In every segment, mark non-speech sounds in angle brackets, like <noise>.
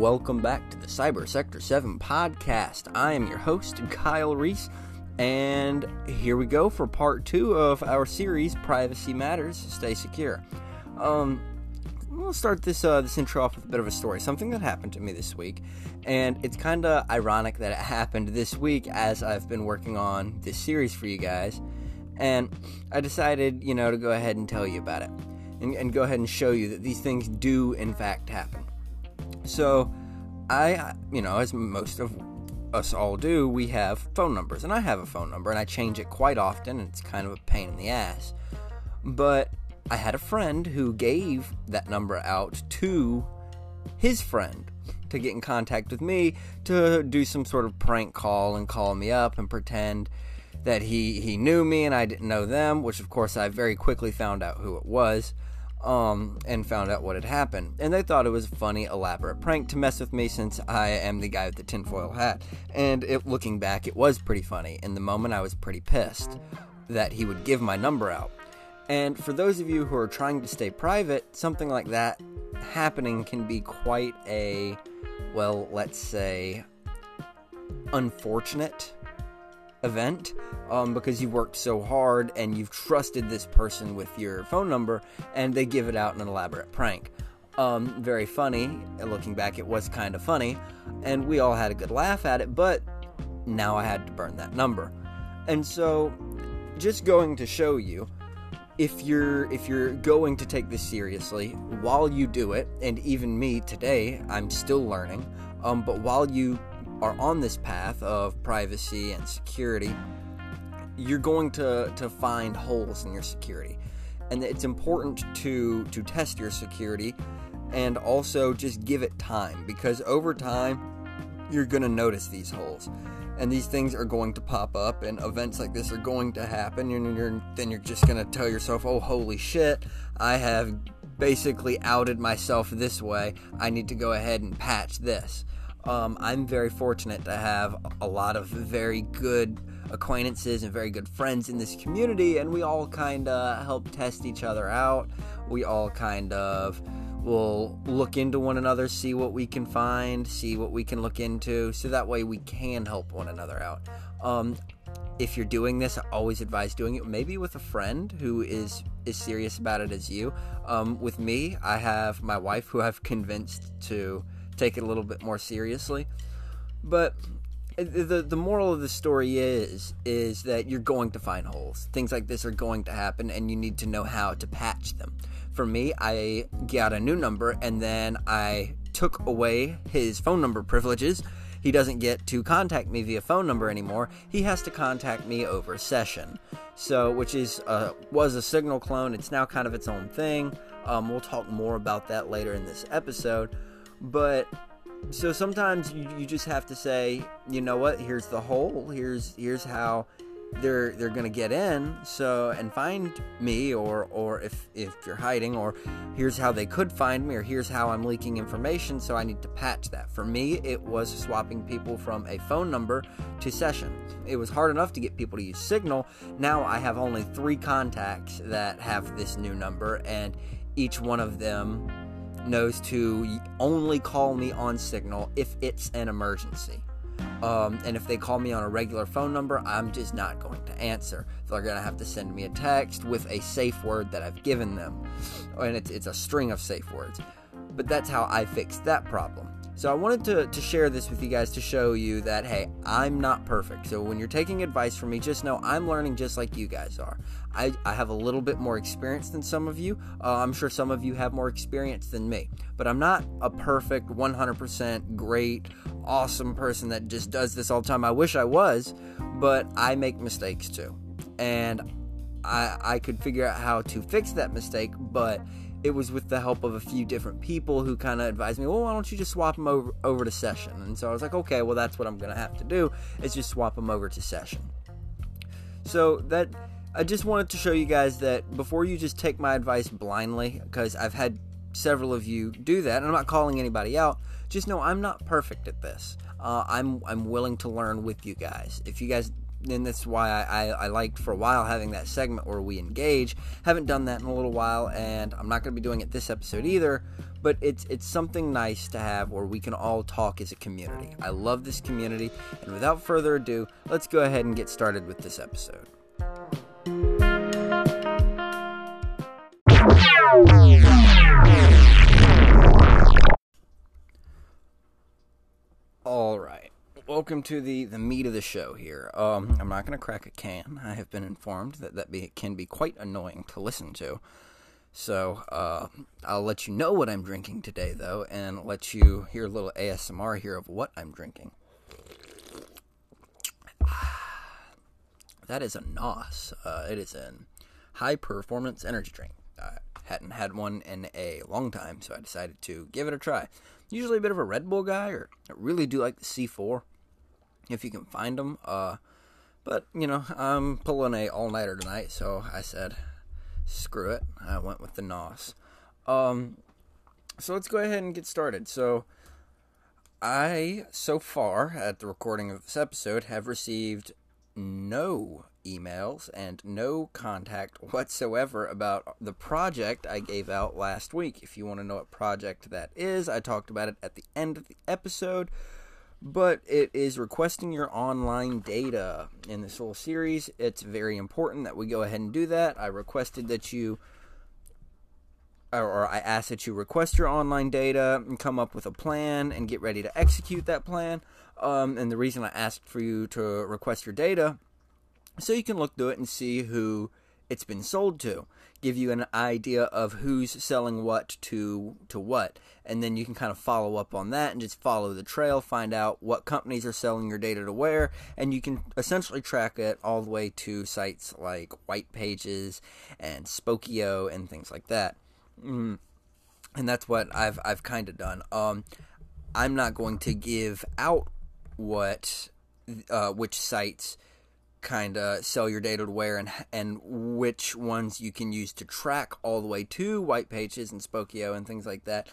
welcome back to the Cyber Sector 7 podcast. I am your host, Kyle Reese, and here we go for part two of our series, Privacy Matters, Stay Secure. Um, we'll start this uh, this intro off with a bit of a story, something that happened to me this week, and it's kind of ironic that it <laughs> happened this week as I've been working on this series for you guys, and I decided, you know, to go ahead and tell you about it, and, and go ahead and show you that these things do in fact happen. So, I, you know, as most of us all do, we have phone numbers, and I have a phone number, and I change it quite often, and it's kind of a pain in the ass. But I had a friend who gave that number out to his friend to get in contact with me to do some sort of prank call and call me up and pretend that he he knew me and I didn't know them, which of course I very quickly found out who it was um, and found out what had happened. And they thought it was a funny, elaborate prank to mess with me since I am the guy with the tinfoil hat. And it, looking back, it was pretty funny. In the moment, I was pretty pissed that he would give my number out. And for those of you who are trying to stay private, something like that happening can be quite a, well, let's say, unfortunate event um, because you've worked so hard and you've trusted this person with your phone number and they give it out in an elaborate prank. Um, very funny. Looking back, it was kind of funny, and we all had a good laugh at it, but now I had to burn that number. And so, just going to show you if you're if you're going to take this seriously while you do it and even me today i'm still learning um, but while you are on this path of privacy and security, you're going to, to find holes in your security. And it's important to, to test your security and also just give it time because over time, you're going to notice these holes. And these things are going to pop up, and events like this are going to happen. And you're, then you're just going to tell yourself, oh, holy shit, I have basically outed myself this way. I need to go ahead and patch this. Um, I'm very fortunate to have a lot of very good acquaintances and very good friends in this community, and we all kind of help test each other out. We all kind of will look into one another, see what we can find, see what we can look into, so that way we can help one another out. Um, if you're doing this, I always advise doing it maybe with a friend who is is serious about it as you. Um, with me, I have my wife who I've convinced to take it a little bit more seriously. But the the moral of the story is is that you're going to find holes. Things like this are going to happen, and you need to know how to patch them. For me, I got a new number, and then I took away his phone number privileges. He doesn't get to contact me via phone number anymore. He has to contact me over session. So, which is uh, was a signal clone. It's now kind of its own thing. Um, we'll talk more about that later in this episode. But so sometimes you, you just have to say, you know what, here's the hole, here's here's how they're they're gonna get in. So and find me or or if if you're hiding or here's how they could find me or here's how i'm leaking information so i need to patch that. For me it was swapping people from a phone number to session. It was hard enough to get people to use signal. Now i have only three contacts that have this new number and each one of them knows to only call me on Signal if it's an emergency. Um, and if they call me on a regular phone number, I'm just not going to answer. They're going to have to send me a text with a safe word that I've given them. And it's, it's a string of safe words. But that's how I fixed that problem. So I wanted to, to share this with you guys to show you that, hey, I'm not perfect. So when you're taking advice from me, just know I'm learning just like you guys are. I, I have a little bit more experience than some of you. Uh, I'm sure some of you have more experience than me. But I'm not a perfect, 100% great, awesome person that just does this all the time. I wish I was, but I make mistakes too. And I, I could figure out how to fix that mistake, but it was with the help of a few different people who kind of advised me, well, why don't you just swap them over, over to session? And so I was like, okay, well, that's what I'm going to have to do is just swap them over to session. So that I just wanted to show you guys that before you just take my advice blindly, because I've had several of you do that, and I'm not calling anybody out. Just know I'm not perfect at this. Uh, I'm I'm willing to learn with you guys. If you guys and that's why I, I, I, liked for a while having that segment where we engage. Haven't done that in a little while, and I'm not going to be doing it this episode either. But it's it's something nice to have where we can all talk as a community. I love this community, and without further ado, let's go ahead and get started with this episode. All right. Welcome to the, the meat of the show here. Um, I'm not going to crack a can. I have been informed that that be, can be quite annoying to listen to. So uh, I'll let you know what I'm drinking today, though, and let you hear a little ASMR here of what I'm drinking. <sighs> That is a NOS. Uh, it is a high performance energy drink. I hadn't had one in a long time, so I decided to give it a try. Usually a bit of a Red Bull guy, or I really do like the C4 if you can find them. Uh, but you know, I'm pulling a all nighter tonight, so I said, screw it. I went with the NOS. Um, so let's go ahead and get started. So, I so far at the recording of this episode have received no emails and no contact whatsoever about the project I gave out last week. If you want to know what project that is, I talked about it at the end of the episode but it is requesting your online data in this whole series. It's very important that we go ahead and do that. I requested that you, or, I asked that you request your online data and come up with a plan and get ready to execute that plan. Um, and the reason I asked for you to request your data, so you can look through it and see who it's been sold to give you an idea of who's selling what to to what. And then you can kind of follow up on that and just follow the trail find out what companies are selling your data to where. And you can essentially track it all the way to sites like white pages and spokeo and things like that. Mm. and that's what i've i've kind of done. Um i'm not going to give out what uh, which sites kind of sell your data to where and and which ones you can use to track all the way to white pages and Spokeo and things like that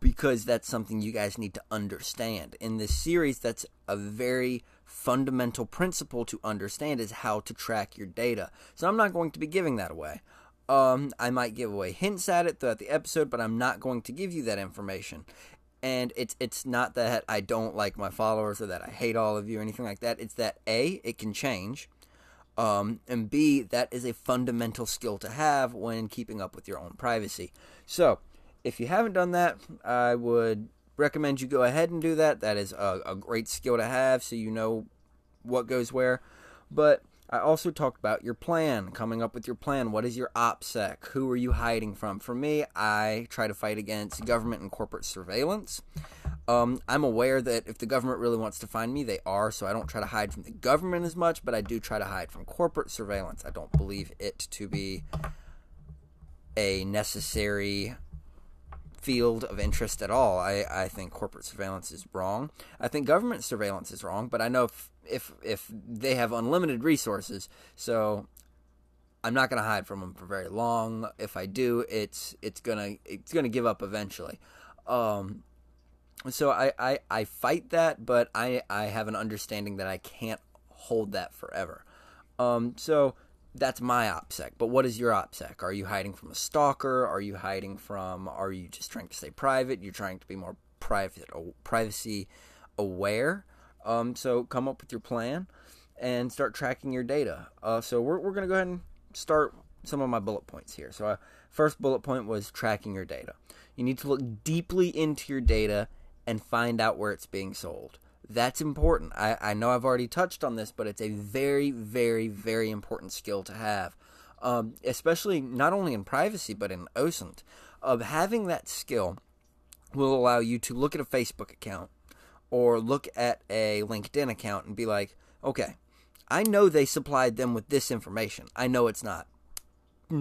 because that's something you guys need to understand. In this series that's a very fundamental principle to understand is how to track your data. So I'm not going to be giving that away. Um, I might give away hints at it throughout the episode, but I'm not going to give you that information and it's it's not that I don't like my followers or that I hate all of you or anything like that. It's that a it can change, um, and b that is a fundamental skill to have when keeping up with your own privacy. So, if you haven't done that, I would recommend you go ahead and do that. That is a, a great skill to have, so you know what goes where. But I also talked about your plan, coming up with your plan. What is your OPSEC? Who are you hiding from? For me, I try to fight against government and corporate surveillance. Um, I'm aware that if the government really wants to find me, they are, so I don't try to hide from the government as much, but I do try to hide from corporate surveillance. I don't believe it to be a necessary field of interest at all. I, I think corporate surveillance is wrong. I think government surveillance is wrong, but I know if if, if they have unlimited resources, so I'm not going to hide from them for very long. If I do, it's it's gonna it's gonna give up eventually. Um, so I, I I fight that, but I I have an understanding that I can't hold that forever. Um, so that's my OPSEC. But what is your OPSEC? Are you hiding from a stalker? Are you hiding from? Are you just trying to stay private? You're trying to be more private, privacy aware. Um, so come up with your plan and start tracking your data. Uh, so we're we're gonna go ahead and start some of my bullet points here. So uh, first bullet point was tracking your data. You need to look deeply into your data and find out where it's being sold. That's important. I, I know I've already touched on this, but it's a very, very, very important skill to have, um, especially not only in privacy but in OSINT. Of having that skill will allow you to look at a Facebook account or look at a LinkedIn account and be like, okay, I know they supplied them with this information. I know it's not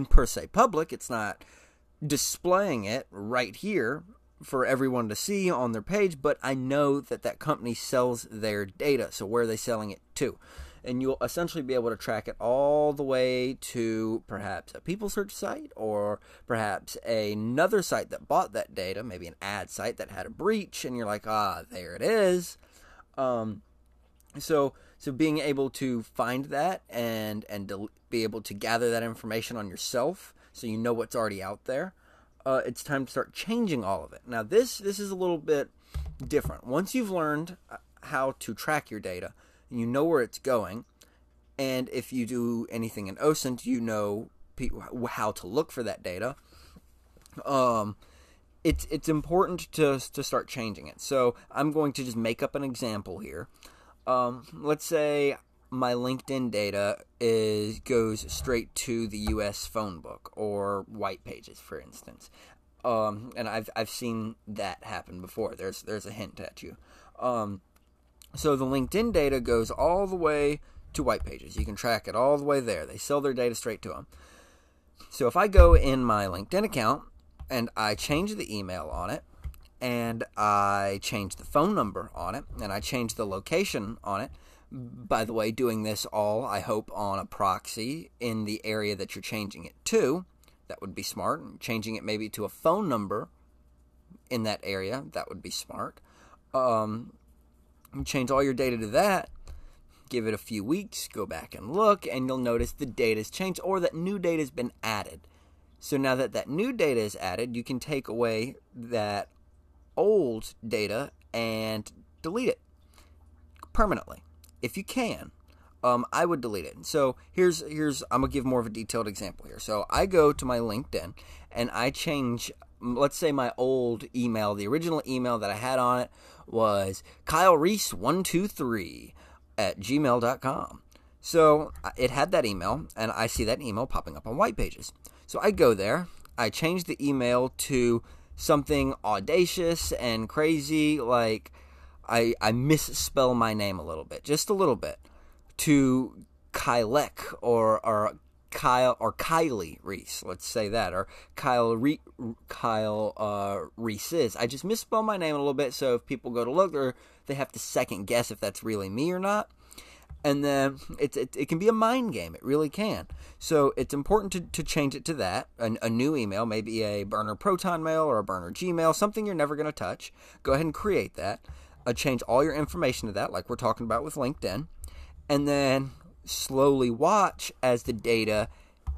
per se public, it's not displaying it right here for everyone to see on their page, but I know that that company sells their data. So where are they selling it to? And you'll essentially be able to track it all the way to perhaps a people search site or perhaps another site that bought that data, maybe an ad site that had a breach, and you're like, ah, there it is. Um, so So being able to find that and and del- be able to gather that information on yourself, so you know what's already out there. Uh, it's time to start changing all of it. Now this this is a little bit different. Once you've learned uh, how to track your data, you know where it's going, and if you do anything in OSINT, you know how to look for that data. Um, it's it's important to to start changing it. So I'm going to just make up an example here. Um, let's say my LinkedIn data is goes straight to the U.S. phone book or White Pages, for instance. Um, and I've I've seen that happen before. There's there's a hint at you. Um, so the LinkedIn data goes all the way to White Pages. You can track it all the way there. They sell their data straight to them. So if I go in my LinkedIn account and I change the email on it, and I change the phone number on it, and I change the location on it. By the way, doing this all, I hope, on a proxy in the area that you're changing it to. That would be smart. Changing it maybe to a phone number in that area, that would be smart. Um, change all your data to that. Give it a few weeks, go back and look, and you'll notice the data has changed or that new data has been added. So now that that new data is added, you can take away that old data and delete it permanently if you can. Um, I would delete it. So here's here's I'm gonna give more of a detailed example here. So I go to my LinkedIn and I change. Let's say my old email, the original email that I had on it was Kyle Reese one two three at gmail.com. So it had that email, and I see that email popping up on White Pages. So I go there, I change the email to something audacious and crazy, like I, I misspell my name a little bit, just a little bit, to Kylek or or Kyle or Kylie Reese, let's say that, or Kyle Re- Kyle uh, Reese is. I just misspell my name a little bit, so if people go to look, they they have to second guess if that's really me or not and then it, it, it, can be a mind game. It really can. So it's important to, to change it to that a, a new email, maybe a burner Proton mail or a burner Gmail, something you're never going to touch. Go ahead and create that. Uh, change all your information to that, like we're talking about with LinkedIn, and then slowly watch as the data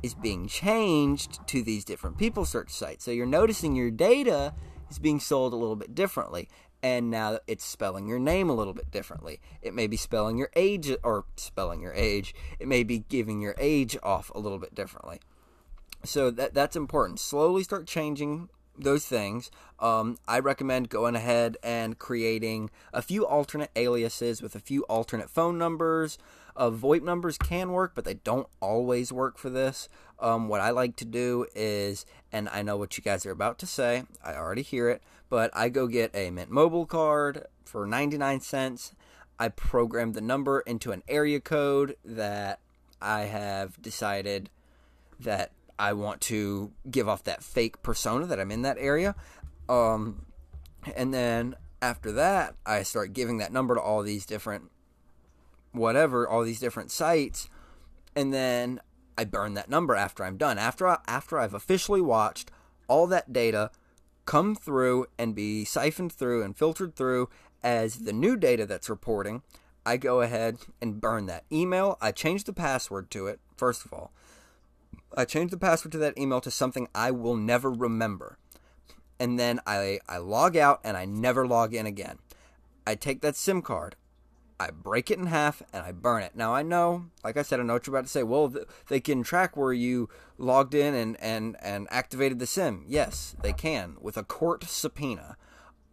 is being changed to these different people search sites. So you're noticing your data is being sold a little bit differently and now it's spelling your name a little bit differently. It may be spelling your age or spelling your age. It may be giving your age off a little bit differently. So that that's important. Slowly start changing those things. Um, I recommend going ahead and creating a few alternate aliases with a few alternate phone numbers. Uh, VoIP numbers can work, but they don't always work for this. Um, what I like to do is, and I know what you guys are about to say, I already hear it, but I go get a Mint Mobile card for 99 cents. I program the number into an area code that I have decided that I want to give off that fake persona that I'm in that area. Um, and then after that, I start giving that number to all these different, whatever, all these different sites. And then I burn that number after I'm done. After I, after I've officially watched all that data come through and be siphoned through and filtered through as the new data that's reporting, I go ahead and burn that email. I change the password to it, first of all. I change the password to that email to something I will never remember. And then I, I log out and I never log in again. I take that SIM card, I break it in half and I burn it. Now I know, like I said, I know what you're about to say. Well, they can track where you logged in and and and activated the SIM. Yes, they can with a court subpoena.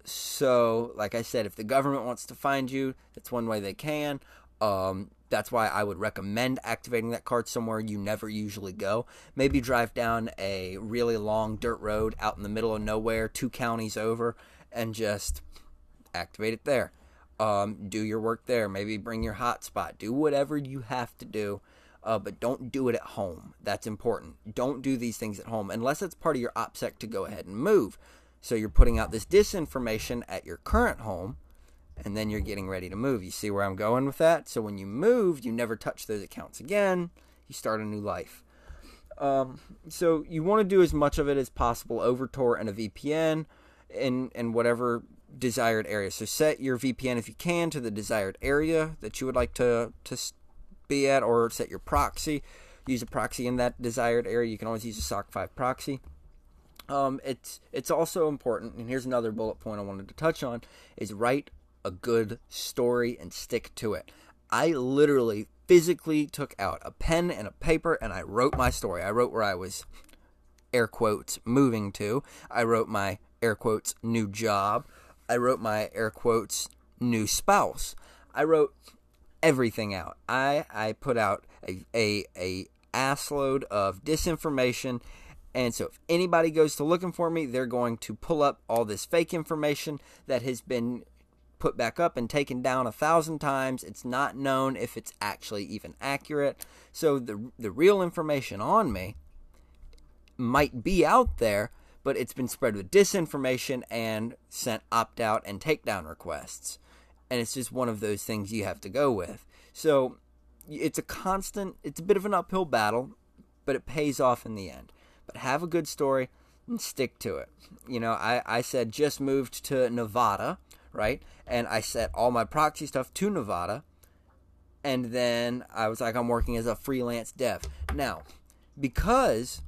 So, like I said, if the government wants to find you, that's one way they can. Um, that's why I would recommend activating that card somewhere you never usually go. Maybe drive down a really long dirt road out in the middle of nowhere, two counties over, and just activate it there um, do your work there. Maybe bring your hotspot. Do whatever you have to do, uh, but don't do it at home. That's important. Don't do these things at home unless it's part of your OPSEC to go ahead and move. So you're putting out this disinformation at your current home, and then you're getting ready to move. You see where I'm going with that? So when you move, you never touch those accounts again. You start a new life. Um, so you want to do as much of it as possible over Tor and a VPN, and and whatever desired area. So set your VPN if you can to the desired area that you would like to to be at, or set your proxy. Use a proxy in that desired area. You can always use a SOCKS5 proxy. Um, it's it's also important, and here's another bullet point I wanted to touch on: is write a good story and stick to it. I literally physically took out a pen and a paper and I wrote my story. I wrote where I was air quotes moving to. I wrote my air quotes new job. I wrote my air quotes new spouse. I wrote everything out. I I put out a a, a assload of disinformation. And so if anybody goes to looking for me, they're going to pull up all this fake information that has been put back up and taken down a thousand times. It's not known if it's actually even accurate. So the the real information on me might be out there, but it's been spread with disinformation and sent opt out and takedown requests. And it's just one of those things you have to go with. So it's a constant, it's a bit of an uphill battle, but it pays off in the end. But have a good story and stick to it. You know, I, I said just moved to Nevada, right? And I set all my proxy stuff to Nevada. And then I was like, I'm working as a freelance dev. Now, because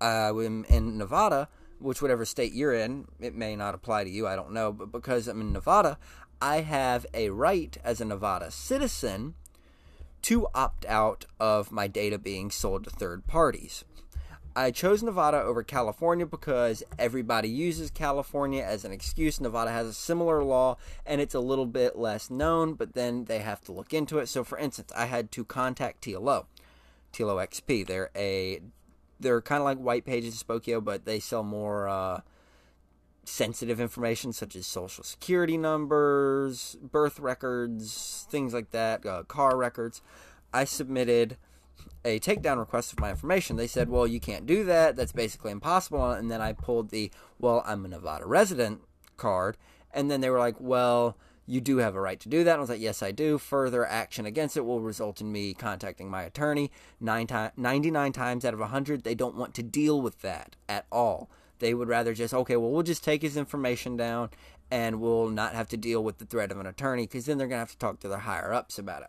Uh, I'm in Nevada, which whatever state you're in, it may not apply to you, I don't know, but because I'm in Nevada, I have a right as a Nevada citizen to opt out of my data being sold to third parties. I chose Nevada over California because everybody uses California as an excuse. Nevada has a similar law and it's a little bit less known, but then they have to look into it. So, for instance, I had to contact TLO, TLO XP. They're a they're kind of like White Pages Spokeo, but they sell more uh, sensitive information such as social security numbers, birth records, things like that, uh, car records. I submitted a takedown request of my information. They said, well, you can't do that. That's basically impossible. And then I pulled the, well, I'm a Nevada resident card. And then they were like, well, you do have a right to do that. I was like, yes, I do. Further action against it will result in me contacting my attorney. Nine 99 times out of 100, they don't want to deal with that at all. They would rather just, okay, well, we'll just take his information down and we'll not have to deal with the threat of an attorney because then they're going to have to talk to their higher ups about it.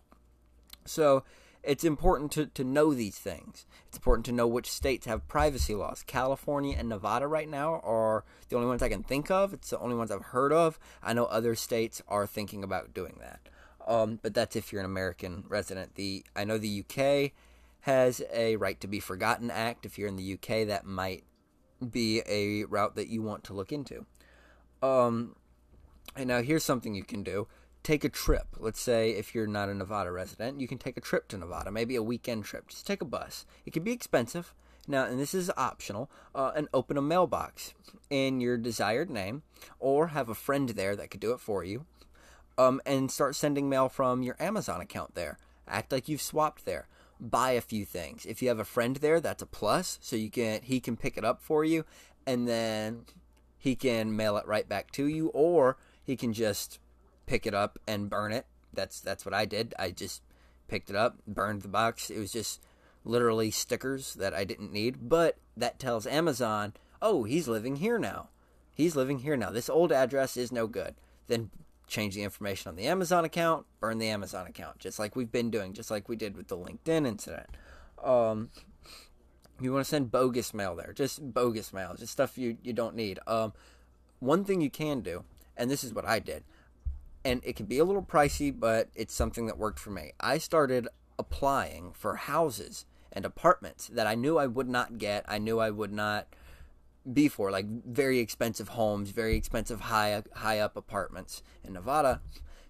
So it's important to, to know these things. It's important to know which states have privacy laws. California and Nevada right now are the only ones I can think of. It's the only ones I've heard of. I know other states are thinking about doing that. Um, but that's if you're an American resident. The I know the UK has a right to be forgotten act. If you're in the UK, that might be a route that you want to look into. Um, and now here's something you can do take a trip. Let's say if you're not a Nevada resident, you can take a trip to Nevada, maybe a weekend trip. Just take a bus. It can be expensive. Now, and this is optional, uh, and open a mailbox in your desired name, or have a friend there that could do it for you, um, and start sending mail from your Amazon account there. Act like you've swapped there. Buy a few things. If you have a friend there, that's a plus. So you can he can pick it up for you, and then he can mail it right back to you, or he can just pick it up and burn it. That's that's what I did. I just picked it up, burned the box. It was just literally stickers that I didn't need, but that tells Amazon, "Oh, he's living here now. He's living here now. This old address is no good." Then change the information on the Amazon account, burn the Amazon account, just like we've been doing, just like we did with the LinkedIn incident. Um, you want to send bogus mail there, just bogus mail, just stuff you, you don't need. Um, one thing you can do, and this is what I did, and it can be a little pricey, but it's something that worked for me. I started applying for houses and apartments that I knew I would not get. I knew I would not be for like very expensive homes, very expensive high high up apartments in Nevada.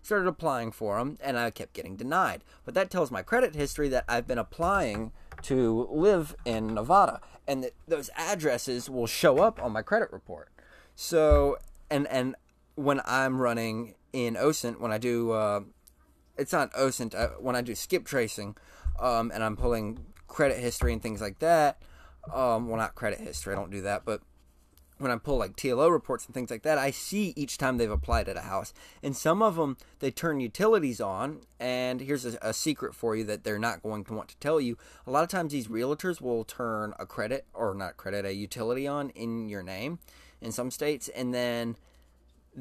Started applying for them, and I kept getting denied. But that tells my credit history that I've been applying to live in Nevada, and that those addresses will show up on my credit report. So, and and when I'm running in OSINT when I do. Uh, it's not OSINT uh, when I do skip tracing, um, and I'm pulling credit history and things like that. Um, well, not credit history. I don't do that, but when I pull like TLO reports and things like that, I see each time they've applied at a house. And some of them, they turn utilities on. And here's a, a, secret for you that they're not going to want to tell you. A lot of times, these realtors will turn a credit, or not credit, a utility on in your name in some states. And then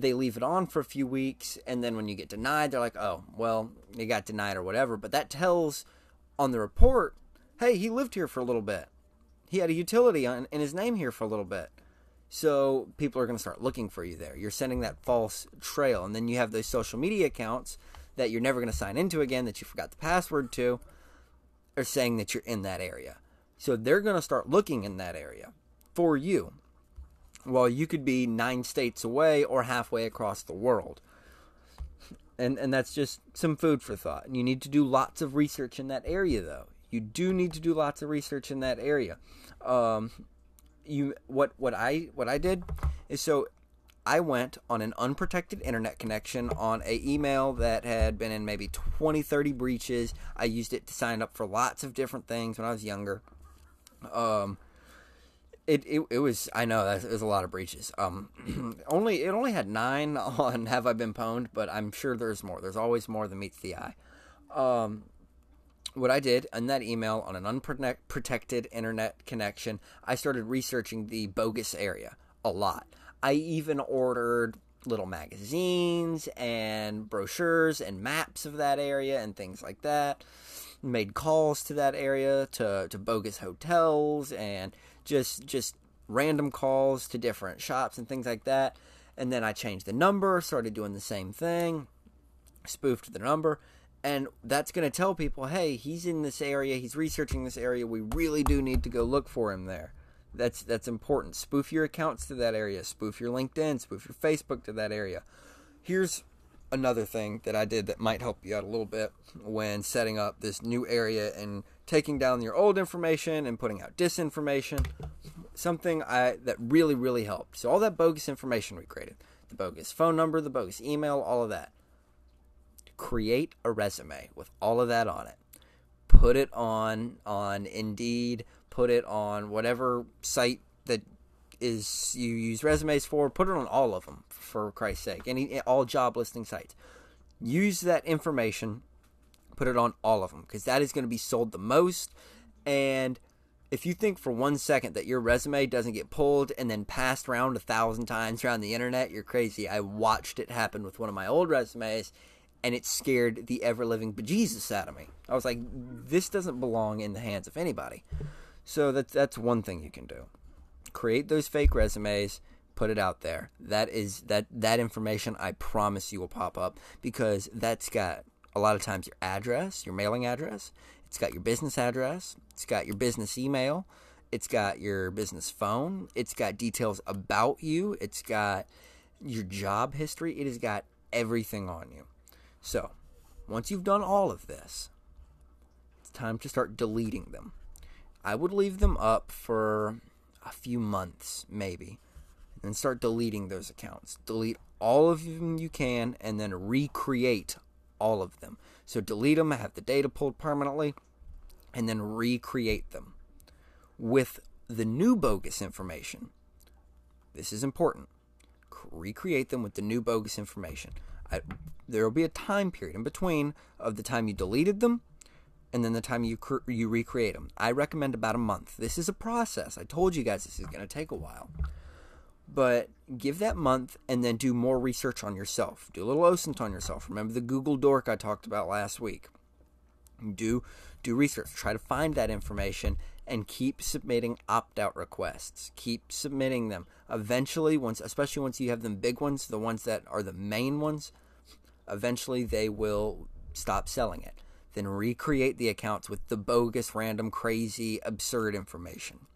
they leave it on for a few weeks, and then when you get denied, they're like, oh, well, you got denied or whatever. But that tells on the report, hey, he lived here for a little bit. He had a utility on, in his name here for a little bit. So people are going to start looking for you there. You're sending that false trail. And then you have those social media accounts that you're never going to sign into again, that you forgot the password to, are saying that you're in that area. So they're going to start looking in that area for you. While you could be nine states away or halfway across the world. And, and that's just some food for thought. You need to do lots of research in that area, though. You do need to do lots of research in that area. Um, you what what I what I did is so I went on an unprotected internet connection on a email that had been in maybe 20 30 breaches. I used it to sign up for lots of different things when I was younger. Um it, it, it was I know it was a lot of breaches. Um, <clears throat> only it only had nine <laughs> on Have I Been Pwned, but I'm sure there's more. There's always more than meets the eye. Um, what I did in that email on an unprotected internet connection, I started researching the bogus area a lot. I even ordered little magazines and brochures and maps of that area and things like that. Made calls to that area to, to bogus hotels and just just random calls to different shops and things like that. And then I changed the number, started doing the same thing, spoofed the number, and that's going to tell people, hey, he's in this area, he's researching this area. We really do need to go look for him there. That's that's important. Spoof your accounts to that area. Spoof your LinkedIn. Spoof your Facebook to that area. Here's another thing that I did that might help you out a little bit when setting up this new area and taking down your old information and putting out disinformation. Something I that really really helped. So all that bogus information we created, the bogus phone number, the bogus email, all of that create a resume with all of that on it. Put it on on Indeed, put it on whatever site that is you use resumes for, put it on all of them for Christ's sake. Any all job listing sites. Use that information, put it on all of them because that is going to be sold the most and if you think for one second that your resume doesn't get pulled and then passed around a thousand times around the internet, you're crazy. I watched it happen with one of my old resumes and it scared the ever living bejesus out of me. I was like, this doesn't belong in the hands of anybody. So that's that's one thing you can do. Create those fake resumes, put it out there. That is that that information I promise you will pop up because that's got a lot of times your address, your mailing address, it's got your business address, it's got your business email, it's got your business phone, it's got details about you, it's got your job history, it has got everything on you. So, once you've done all of this, it's time to start deleting them. I would leave them up for a few months, maybe, and start deleting those accounts. Delete all of them you can, and then recreate all of them. So, delete them, have the data pulled permanently, and then recreate them with the new bogus information. This is important. Recreate them with the new bogus information. There will be a time period in between of the time you deleted them and then the time you you recreate them. I recommend about a month. This is a process. I told you guys this is going to take a while. But give that month and then do more research on yourself. Do a little OSINT on yourself. Remember the Google Dork I talked about last week. Do do research. Try to find that information and keep submitting opt-out requests. Keep submitting them. Eventually, once especially once you have them big ones, the ones that are the main ones, eventually they will stop selling it. Then recreate the accounts with the bogus, random, crazy, absurd information.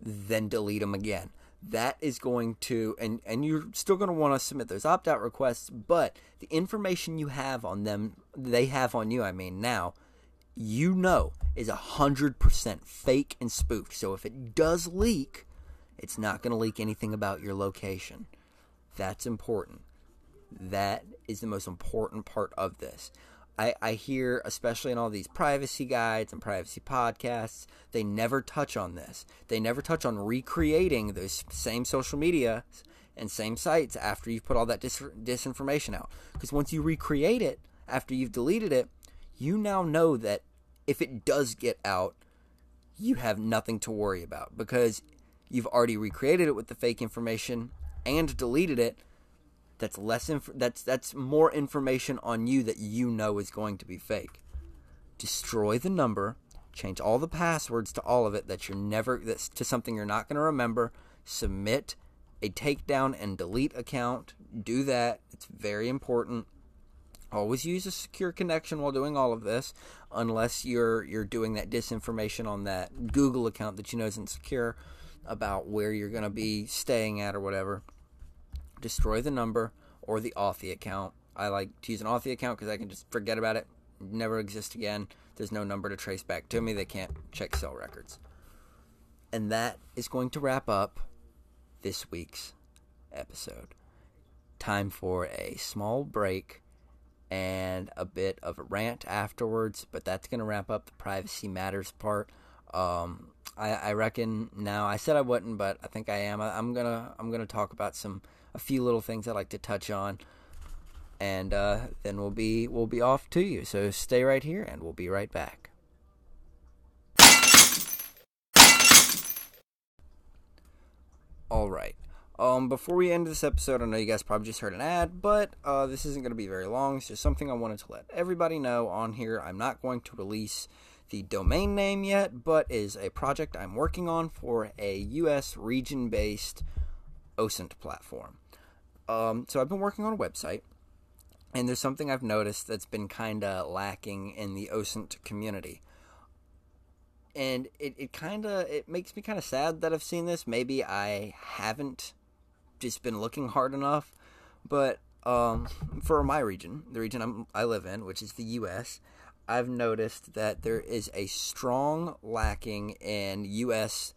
Then delete them again. That is going to, and, and you're still going to want to submit those opt out requests, but the information you have on them, they have on you, I mean, now, you know is 100% fake and spoofed. So if it does leak, it's not going to leak anything about your location. That's important. That is the most important part of this. I, I hear, especially in all these privacy guides and privacy podcasts, they never touch on this. They never touch on recreating those same social media and same sites after you've put all that dis- disinformation out. Because once you recreate it, after you've deleted it, you now know that if it does get out, you have nothing to worry about because you've already recreated it with the fake information and deleted it That's less inf- that's that's more information on you that you know is going to be fake. Destroy the number, change all the passwords to all of it that you're never that's to something you're not going to remember. Submit a takedown and delete account. Do that. It's very important. Always use a secure connection while doing all of this, unless you're you're doing that disinformation on that Google account that you know isn't secure about where you're going to be staying at or whatever. Destroy the number or the Authy account. I like to use an Authy account because I can just forget about it, never exist again. There's no number to trace back to me. They can't check cell records. And that is going to wrap up this week's episode. Time for a small break and a bit of a rant afterwards, but that's going to wrap up the privacy matters part. Um, I, I, reckon now I said I wouldn't, but I think I am. I, am gonna I'm gonna talk about some a few little things I like to touch on, and uh, then we'll be we'll be off to you. So stay right here, and we'll be right back. All right. Um, before we end this episode, I know you guys probably just heard an ad, but uh, this isn't going to be very long. It's just something I wanted to let everybody know on here. I'm not going to release the domain name yet, but is a project I'm working on for a U.S. region-based OSINT platform. Um, so I've been working on a website, and there's something I've noticed that's been kind of lacking in the OSINT community and it, it kind of it makes me kind of sad that I've seen this. Maybe I haven't just been looking hard enough. But um, for my region, the region I'm, I live in, which is the U.S., I've noticed that there is a strong lacking in U.S.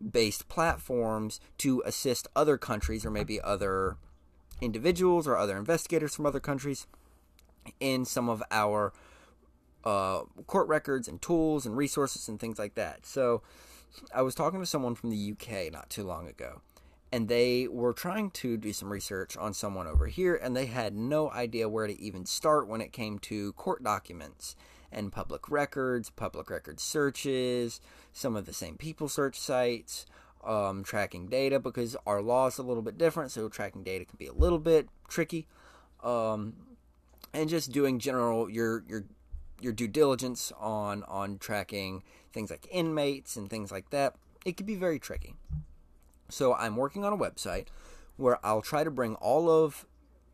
based platforms to assist other countries or maybe other individuals or other investigators from other countries in some of our uh, court records and tools and resources and things like that. So I was talking to someone from the UK not too long ago, and they were trying to do some research on someone over here, and they had no idea where to even start when it came to court documents and public records, public record searches, some of the same people search sites, um, tracking data because our law is a little bit different, so tracking data can be a little bit tricky, um, and just doing general your your your due diligence on on tracking things like inmates and things like that. It can be very tricky. So I'm working on a website where I'll try to bring all of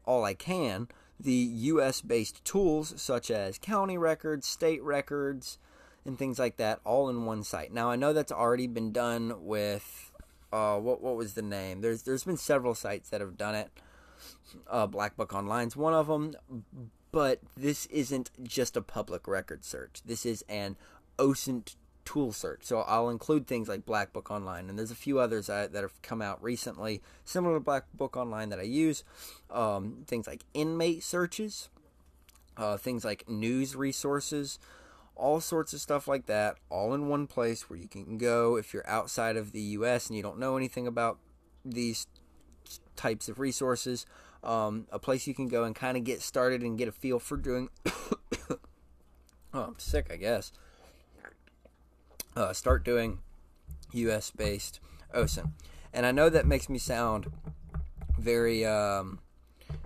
all I can the US based tools such as county records, state records, and things like that all in one site. Now I know that's already been done with uh, what what was the name? There's there's been several sites that have done it. Uh, Black Book Online's one of them, but this isn't just a public record search. This is an OSINT tool search. So I'll include things like Black Book Online, and there's a few others that, that have come out recently, similar to Black Book Online that I use. Um, things like inmate searches, uh, things like news resources, all sorts of stuff like that, all in one place where you can go if you're outside of the U.S. and you don't know anything about these types of resources. Um, a place you can go and kind of get started and get a feel for doing. <coughs> oh, I'm sick, I guess uh, start doing US based OSINT. And I know that makes me sound very um,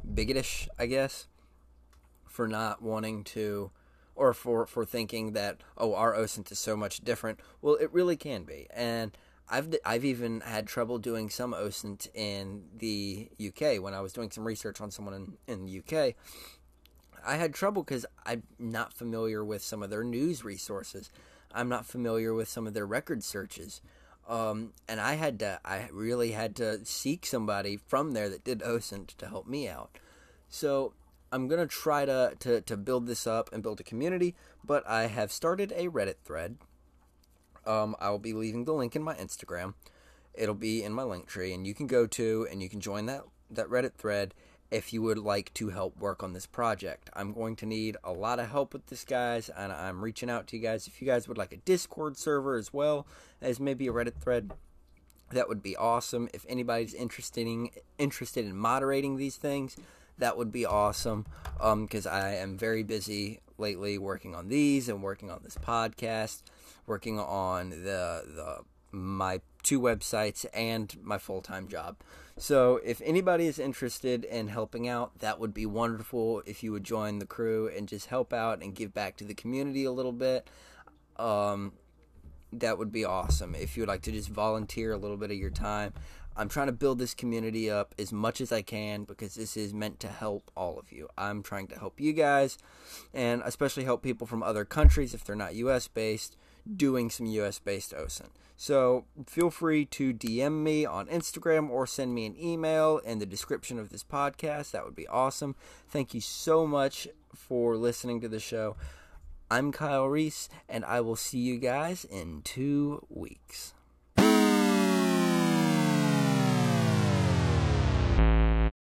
bigotish, I guess, for not wanting to, or for, for thinking that, oh, our OSINT is so much different. Well, it really can be. And I've, I've even had trouble doing some OSINT in the UK when I was doing some research on someone in, in the UK. I had trouble because I'm not familiar with some of their news resources. I'm not familiar with some of their record searches. Um, and I had to, I really had to seek somebody from there that did OSINT to help me out. So I'm gonna try to, to, to build this up and build a community, but I have started a Reddit thread. Um, I will be leaving the link in my Instagram. It'll be in my link tree, and you can go to and you can join that that Reddit thread if you would like to help work on this project. I'm going to need a lot of help with this, guys, and I'm reaching out to you guys. If you guys would like a Discord server as well as maybe a Reddit thread, that would be awesome. If anybody's interested in, interested in moderating these things, that would be awesome because um, I am very busy lately working on these and working on this podcast, working on the the my two websites and my full-time job. So if anybody is interested in helping out, that would be wonderful if you would join the crew and just help out and give back to the community a little bit. Um, that would be awesome. If you would like to just volunteer a little bit of your time, I'm trying to build this community up as much as I can because this is meant to help all of you. I'm trying to help you guys and especially help people from other countries if they're not US based doing some US based OSINT. So feel free to DM me on Instagram or send me an email in the description of this podcast. That would be awesome. Thank you so much for listening to the show. I'm Kyle Reese, and I will see you guys in two weeks.